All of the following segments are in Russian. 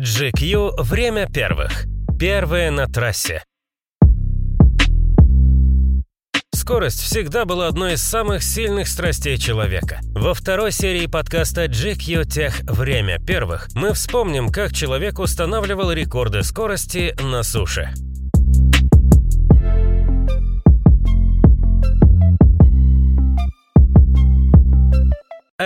GQ «Время первых». Первые на трассе. Скорость всегда была одной из самых сильных страстей человека. Во второй серии подкаста GQ Тех «Время первых» мы вспомним, как человек устанавливал рекорды скорости на суше.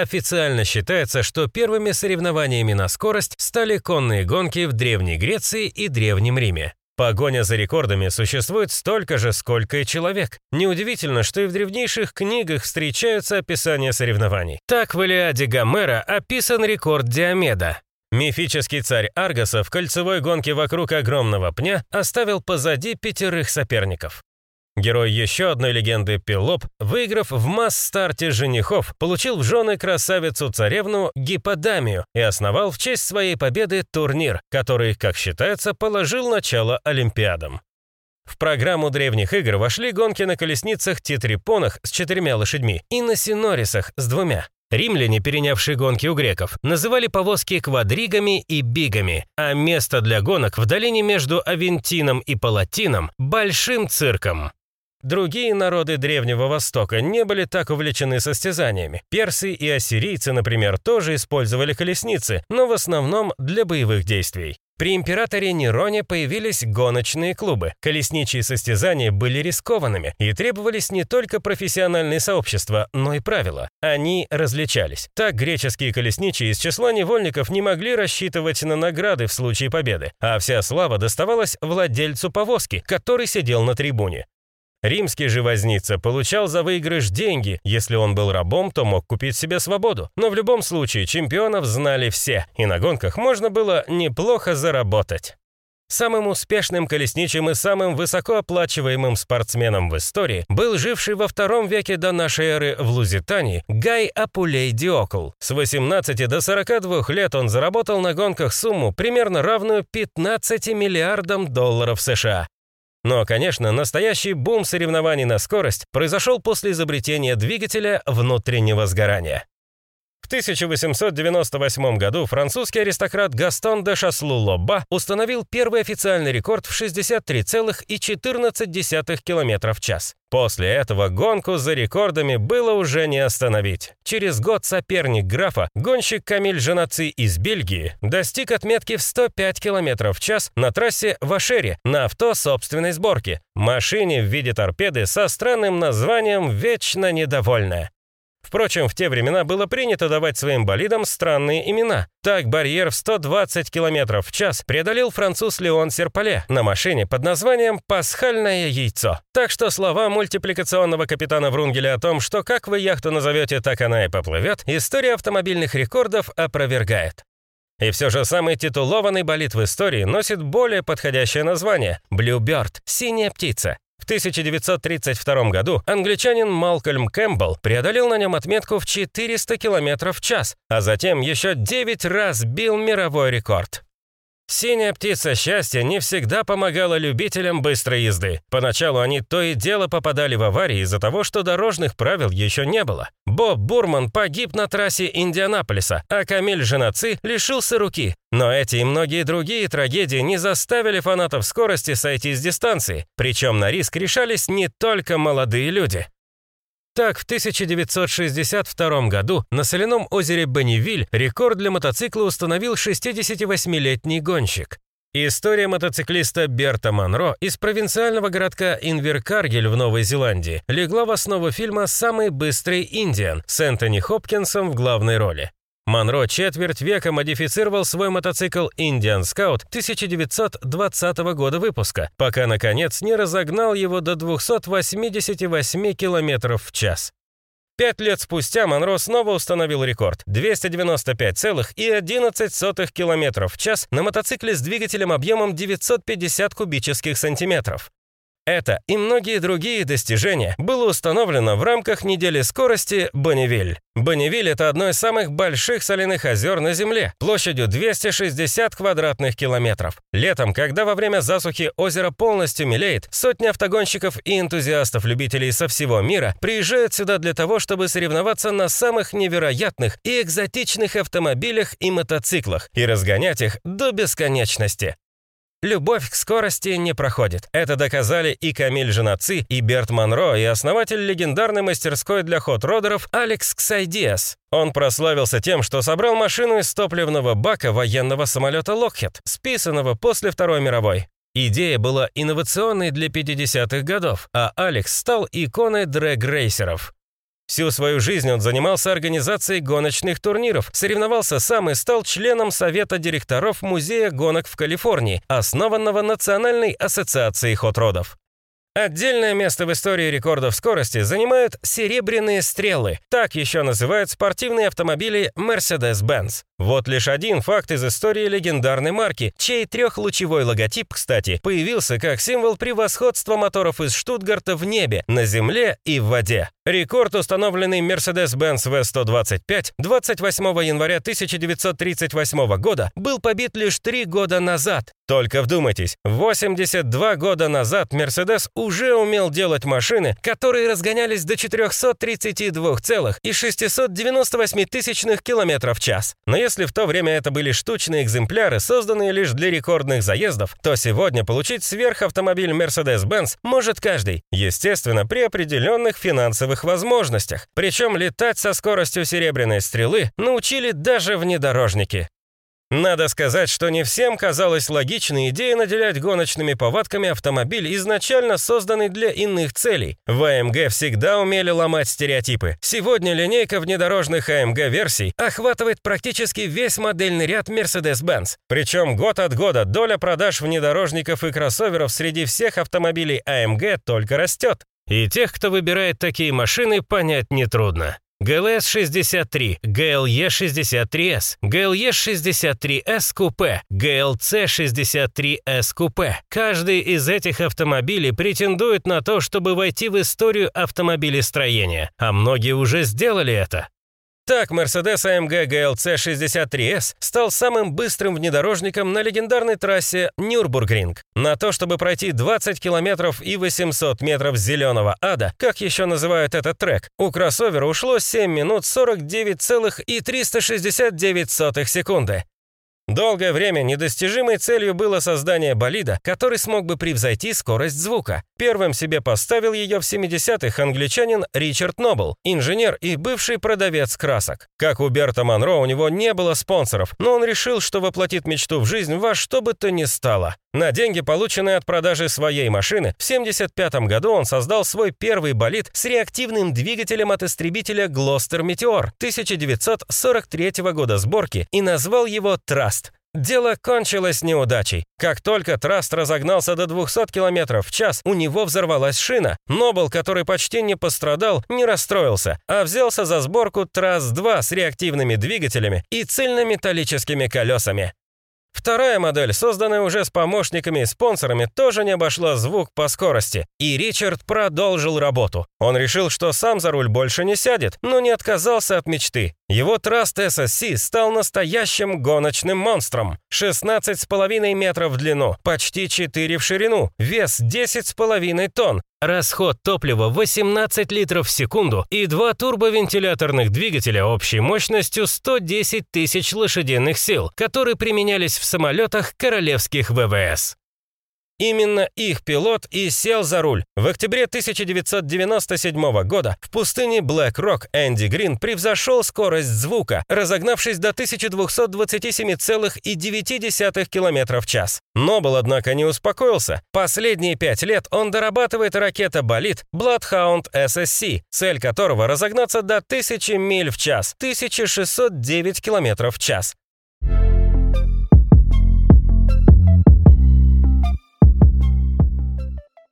Официально считается, что первыми соревнованиями на скорость стали конные гонки в Древней Греции и Древнем Риме. Погоня за рекордами существует столько же, сколько и человек. Неудивительно, что и в древнейших книгах встречаются описания соревнований. Так в Илиаде Гомера описан рекорд Диомеда. Мифический царь Аргоса в кольцевой гонке вокруг огромного пня оставил позади пятерых соперников. Герой еще одной легенды Пелоп, выиграв в масс-старте женихов, получил в жены красавицу-царевну Гипподамию и основал в честь своей победы турнир, который, как считается, положил начало Олимпиадам. В программу древних игр вошли гонки на колесницах-тетрипонах с четырьмя лошадьми и на синорисах с двумя. Римляне, перенявшие гонки у греков, называли повозки квадригами и бигами, а место для гонок в долине между Авентином и Палатином – большим цирком. Другие народы Древнего Востока не были так увлечены состязаниями. Персы и ассирийцы, например, тоже использовали колесницы, но в основном для боевых действий. При императоре Нероне появились гоночные клубы. Колесничьи состязания были рискованными и требовались не только профессиональные сообщества, но и правила. Они различались. Так греческие колесничие из числа невольников не могли рассчитывать на награды в случае победы, а вся слава доставалась владельцу повозки, который сидел на трибуне. Римский же возница получал за выигрыш деньги, если он был рабом, то мог купить себе свободу. Но в любом случае чемпионов знали все, и на гонках можно было неплохо заработать. Самым успешным колесничим и самым высокооплачиваемым спортсменом в истории был живший во втором веке до нашей эры в Лузитании Гай Апулей Диокл. С 18 до 42 лет он заработал на гонках сумму, примерно равную 15 миллиардам долларов США. Но, конечно, настоящий бум соревнований на скорость произошел после изобретения двигателя внутреннего сгорания. В 1898 году французский аристократ Гастон де Шаслу-Лобба установил первый официальный рекорд в 63,14 км в час. После этого гонку за рекордами было уже не остановить. Через год соперник графа, гонщик Камиль Жанаци из Бельгии, достиг отметки в 105 км в час на трассе в Ашере на авто собственной сборки, машине в виде торпеды со странным названием «Вечно недовольная». Впрочем, в те времена было принято давать своим болидам странные имена. Так барьер в 120 км в час преодолел француз Леон Серпале на машине под названием «Пасхальное яйцо». Так что слова мультипликационного капитана Врунгеля о том, что как вы яхту назовете, так она и поплывет, история автомобильных рекордов опровергает. И все же самый титулованный болид в истории носит более подходящее название – Bluebird – «Синяя птица». В 1932 году англичанин Малкольм Кэмпбелл преодолел на нем отметку в 400 км в час, а затем еще 9 раз бил мировой рекорд. Синяя птица счастья не всегда помогала любителям быстрой езды. Поначалу они то и дело попадали в аварии из-за того, что дорожных правил еще не было. Боб Бурман погиб на трассе Индианаполиса, а Камиль Женаци лишился руки. Но эти и многие другие трагедии не заставили фанатов скорости сойти с дистанции. Причем на риск решались не только молодые люди. Так, в 1962 году на соляном озере Бенневиль рекорд для мотоцикла установил 68-летний гонщик. История мотоциклиста Берта Монро из провинциального городка Инверкаргель в Новой Зеландии легла в основу фильма «Самый быстрый Индиан» с Энтони Хопкинсом в главной роли. Монро четверть века модифицировал свой мотоцикл Indian Scout 1920 года выпуска, пока, наконец, не разогнал его до 288 км в час. Пять лет спустя Монро снова установил рекорд – 295,11 км в час на мотоцикле с двигателем объемом 950 кубических сантиметров. Это и многие другие достижения было установлено в рамках недели скорости Бонневиль. Бонневиль – это одно из самых больших соляных озер на Земле, площадью 260 квадратных километров. Летом, когда во время засухи озеро полностью мелеет, сотни автогонщиков и энтузиастов-любителей со всего мира приезжают сюда для того, чтобы соревноваться на самых невероятных и экзотичных автомобилях и мотоциклах и разгонять их до бесконечности. Любовь к скорости не проходит. Это доказали и Камиль Женаци, и Берт Монро, и основатель легендарной мастерской для хот-родеров Алекс Ксайдиас. Он прославился тем, что собрал машину из топливного бака военного самолета Lockheed, списанного после Второй мировой. Идея была инновационной для 50-х годов, а Алекс стал иконой дрэг-рейсеров. Всю свою жизнь он занимался организацией гоночных турниров, соревновался сам и стал членом Совета директоров Музея гонок в Калифорнии, основанного Национальной ассоциацией хот-родов. Отдельное место в истории рекордов скорости занимают серебряные стрелы. Так еще называют спортивные автомобили Mercedes-Benz. Вот лишь один факт из истории легендарной марки, чей трехлучевой логотип, кстати, появился как символ превосходства моторов из Штутгарта в небе, на земле и в воде. Рекорд, установленный Mercedes-Benz V125 28 января 1938 года, был побит лишь три года назад. Только вдумайтесь, 82 года назад Mercedes уже умел делать машины, которые разгонялись до 432,698 тысячных километров в час. Но если в то время это были штучные экземпляры, созданные лишь для рекордных заездов, то сегодня получить сверхавтомобиль Mercedes-Benz может каждый, естественно, при определенных финансовых новых возможностях. Причем летать со скоростью серебряной стрелы научили даже внедорожники. Надо сказать, что не всем казалась логичной идея наделять гоночными повадками автомобиль, изначально созданный для иных целей. В АМГ всегда умели ломать стереотипы. Сегодня линейка внедорожных АМГ-версий охватывает практически весь модельный ряд Mercedes-Benz. Причем год от года доля продаж внедорожников и кроссоверов среди всех автомобилей АМГ только растет. И тех, кто выбирает такие машины, понять нетрудно. ГЛС-63, ГЛЕ-63С, ГЛЕ-63С купе, ГЛЦ-63С купе. Каждый из этих автомобилей претендует на то, чтобы войти в историю автомобилестроения, а многие уже сделали это. Так, Mercedes AMG GLC 63S стал самым быстрым внедорожником на легендарной трассе Нюрбургринг. На то, чтобы пройти 20 километров и 800 метров зеленого ада, как еще называют этот трек, у кроссовера ушло 7 минут 49,369 секунды. Долгое время недостижимой целью было создание болида, который смог бы превзойти скорость звука. Первым себе поставил ее в 70-х англичанин Ричард Нобл, инженер и бывший продавец красок. Как у Берта Монро, у него не было спонсоров, но он решил, что воплотит мечту в жизнь во что бы то ни стало. На деньги, полученные от продажи своей машины, в 75 году он создал свой первый болид с реактивным двигателем от истребителя Глостер Метеор 1943 года сборки и назвал его «Траст». Дело кончилось неудачей. Как только Траст разогнался до 200 км в час, у него взорвалась шина. Нобл, который почти не пострадал, не расстроился, а взялся за сборку Траст-2 с реактивными двигателями и цельнометаллическими колесами. Вторая модель, созданная уже с помощниками и спонсорами, тоже не обошла звук по скорости, и Ричард продолжил работу. Он решил, что сам за руль больше не сядет, но не отказался от мечты. Его Траст SSC стал настоящим гоночным монстром. 16,5 метров в длину, почти 4 в ширину, вес 10,5 тонн, расход топлива 18 литров в секунду и два турбовентиляторных двигателя общей мощностью 110 тысяч лошадиных сил, которые применялись в самолетах королевских ВВС. Именно их пилот и сел за руль. В октябре 1997 года в пустыне Блэк Рок Энди Грин превзошел скорость звука, разогнавшись до 1227,9 км в час. Нобл, однако, не успокоился. Последние пять лет он дорабатывает ракета-болид Bloodhound SSC, цель которого разогнаться до 1000 миль в час, 1609 км в час.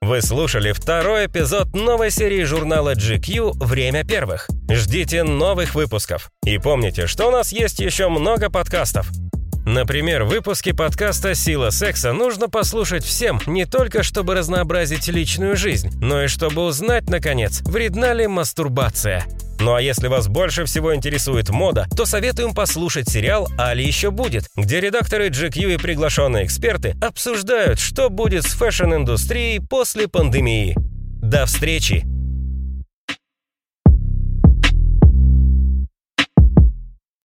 Вы слушали второй эпизод новой серии журнала GQ «Время первых». Ждите новых выпусков. И помните, что у нас есть еще много подкастов. Например, выпуски подкаста «Сила секса» нужно послушать всем, не только чтобы разнообразить личную жизнь, но и чтобы узнать, наконец, вредна ли мастурбация. Ну а если вас больше всего интересует мода, то советуем послушать сериал «То ли еще будет», где редакторы GQ и приглашенные эксперты обсуждают, что будет с fashion -индустрией после пандемии. До встречи!